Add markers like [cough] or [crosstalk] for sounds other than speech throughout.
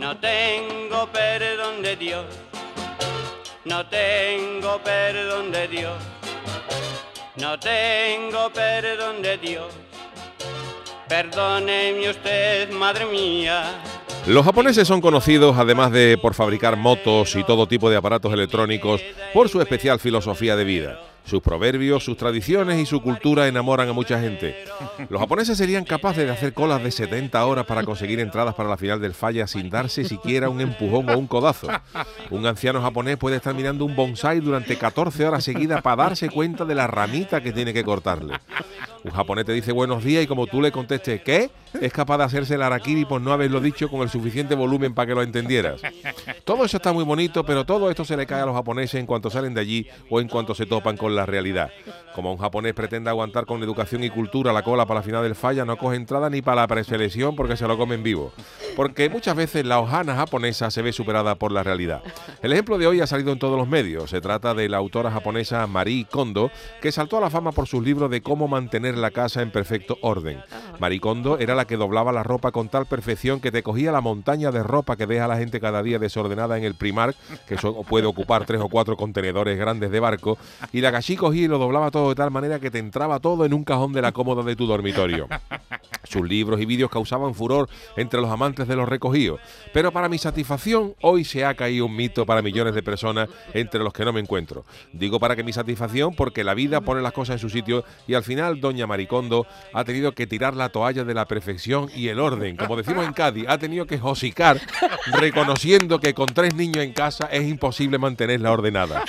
No tengo perdón de Dios, no tengo perdón de Dios, no tengo perdón de Dios. Perdóneme usted, madre mía. Los japoneses son conocidos, además de por fabricar motos y todo tipo de aparatos electrónicos, por su especial filosofía de vida. Sus proverbios, sus tradiciones y su cultura enamoran a mucha gente. Los japoneses serían capaces de hacer colas de 70 horas para conseguir entradas para la final del falla sin darse siquiera un empujón o un codazo. Un anciano japonés puede estar mirando un bonsai durante 14 horas seguidas para darse cuenta de la ramita que tiene que cortarle. Un japonés te dice buenos días y como tú le contestes ¿qué? Es capaz de hacerse el arakiri por no haberlo dicho con el suficiente volumen para que lo entendieras. Todo eso está muy bonito, pero todo esto se le cae a los japoneses en cuanto salen de allí o en cuanto se topan con la realidad. Como un japonés pretende aguantar con educación y cultura la cola para la final del falla, no coge entrada ni para la preselección porque se lo comen vivo. Porque muchas veces la hojana japonesa se ve superada por la realidad. El ejemplo de hoy ha salido en todos los medios. Se trata de la autora japonesa Marie Kondo, que saltó a la fama por sus libros de cómo mantener la casa en perfecto orden. Marie Kondo era la que doblaba la ropa con tal perfección que te cogía la montaña de ropa que deja la gente cada día desordenada en el Primark, que eso puede ocupar tres o cuatro contenedores grandes de barco, y la gachi cogía y lo doblaba todo de tal manera que te entraba todo en un cajón de la cómoda de tu dormitorio. Sus libros y vídeos causaban furor entre los amantes de los recogidos. Pero para mi satisfacción, hoy se ha caído un mito para millones de personas entre los que no me encuentro. Digo para que mi satisfacción porque la vida pone las cosas en su sitio y al final doña Maricondo ha tenido que tirar la toalla de la perfección y el orden. Como decimos en Cádiz, ha tenido que josicar reconociendo que con tres niños en casa es imposible mantenerla ordenada.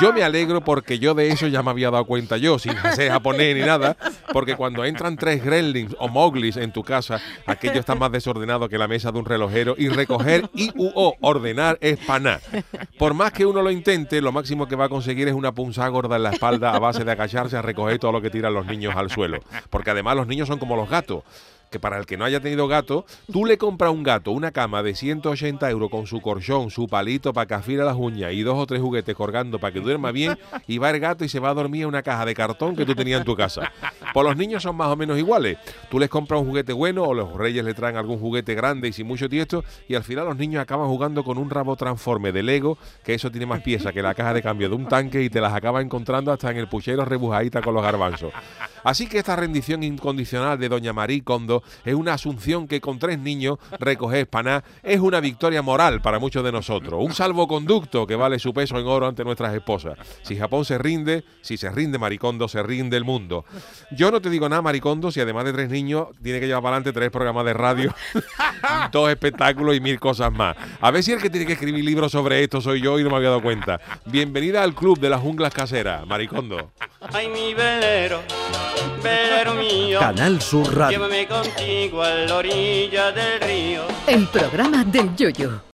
Yo me alegro porque yo de eso ya me había dado cuenta yo, sin ser japonés ni nada, porque cuando entran tres gremlins o moglis en tu casa, aquello está más desordenado que la mesa de un relojero y recoger y o ordenar es paná. Por más que uno lo intente, lo máximo que va a conseguir es una punzada gorda en la espalda a base de agacharse a recoger todo lo que tiran los niños al suelo. Porque además los niños son como los gatos que para el que no haya tenido gato, tú le compras un gato, una cama de 180 euros con su corchón, su palito para que afile las uñas y dos o tres juguetes colgando para que duerma bien, y va el gato y se va a dormir en una caja de cartón que tú tenías en tu casa. Pues los niños son más o menos iguales. Tú les compras un juguete bueno o los reyes le traen algún juguete grande y sin mucho tiesto, y al final los niños acaban jugando con un rabo transforme de Lego, que eso tiene más piezas que la caja de cambio de un tanque y te las acaba encontrando hasta en el puchero rebujadita con los garbanzos. Así que esta rendición incondicional de Doña Marí Kondo es una asunción que con tres niños recoger paná es una victoria moral para muchos de nosotros, un salvoconducto que vale su peso en oro ante nuestras esposas. Si Japón se rinde, si se rinde Maricondo, se rinde el mundo. Yo no te digo nada, Maricondo, si además de tres niños tiene que llevar para adelante tres programas de radio, [laughs] dos espectáculos y mil cosas más. A ver si el que tiene que escribir libros sobre esto soy yo y no me había dado cuenta. Bienvenida al club de las junglas caseras, Maricondo. Ay, mi velero, velero mío. Canal Sur Radio. Llévame contigo a la orilla del río. El programa del Yoyo.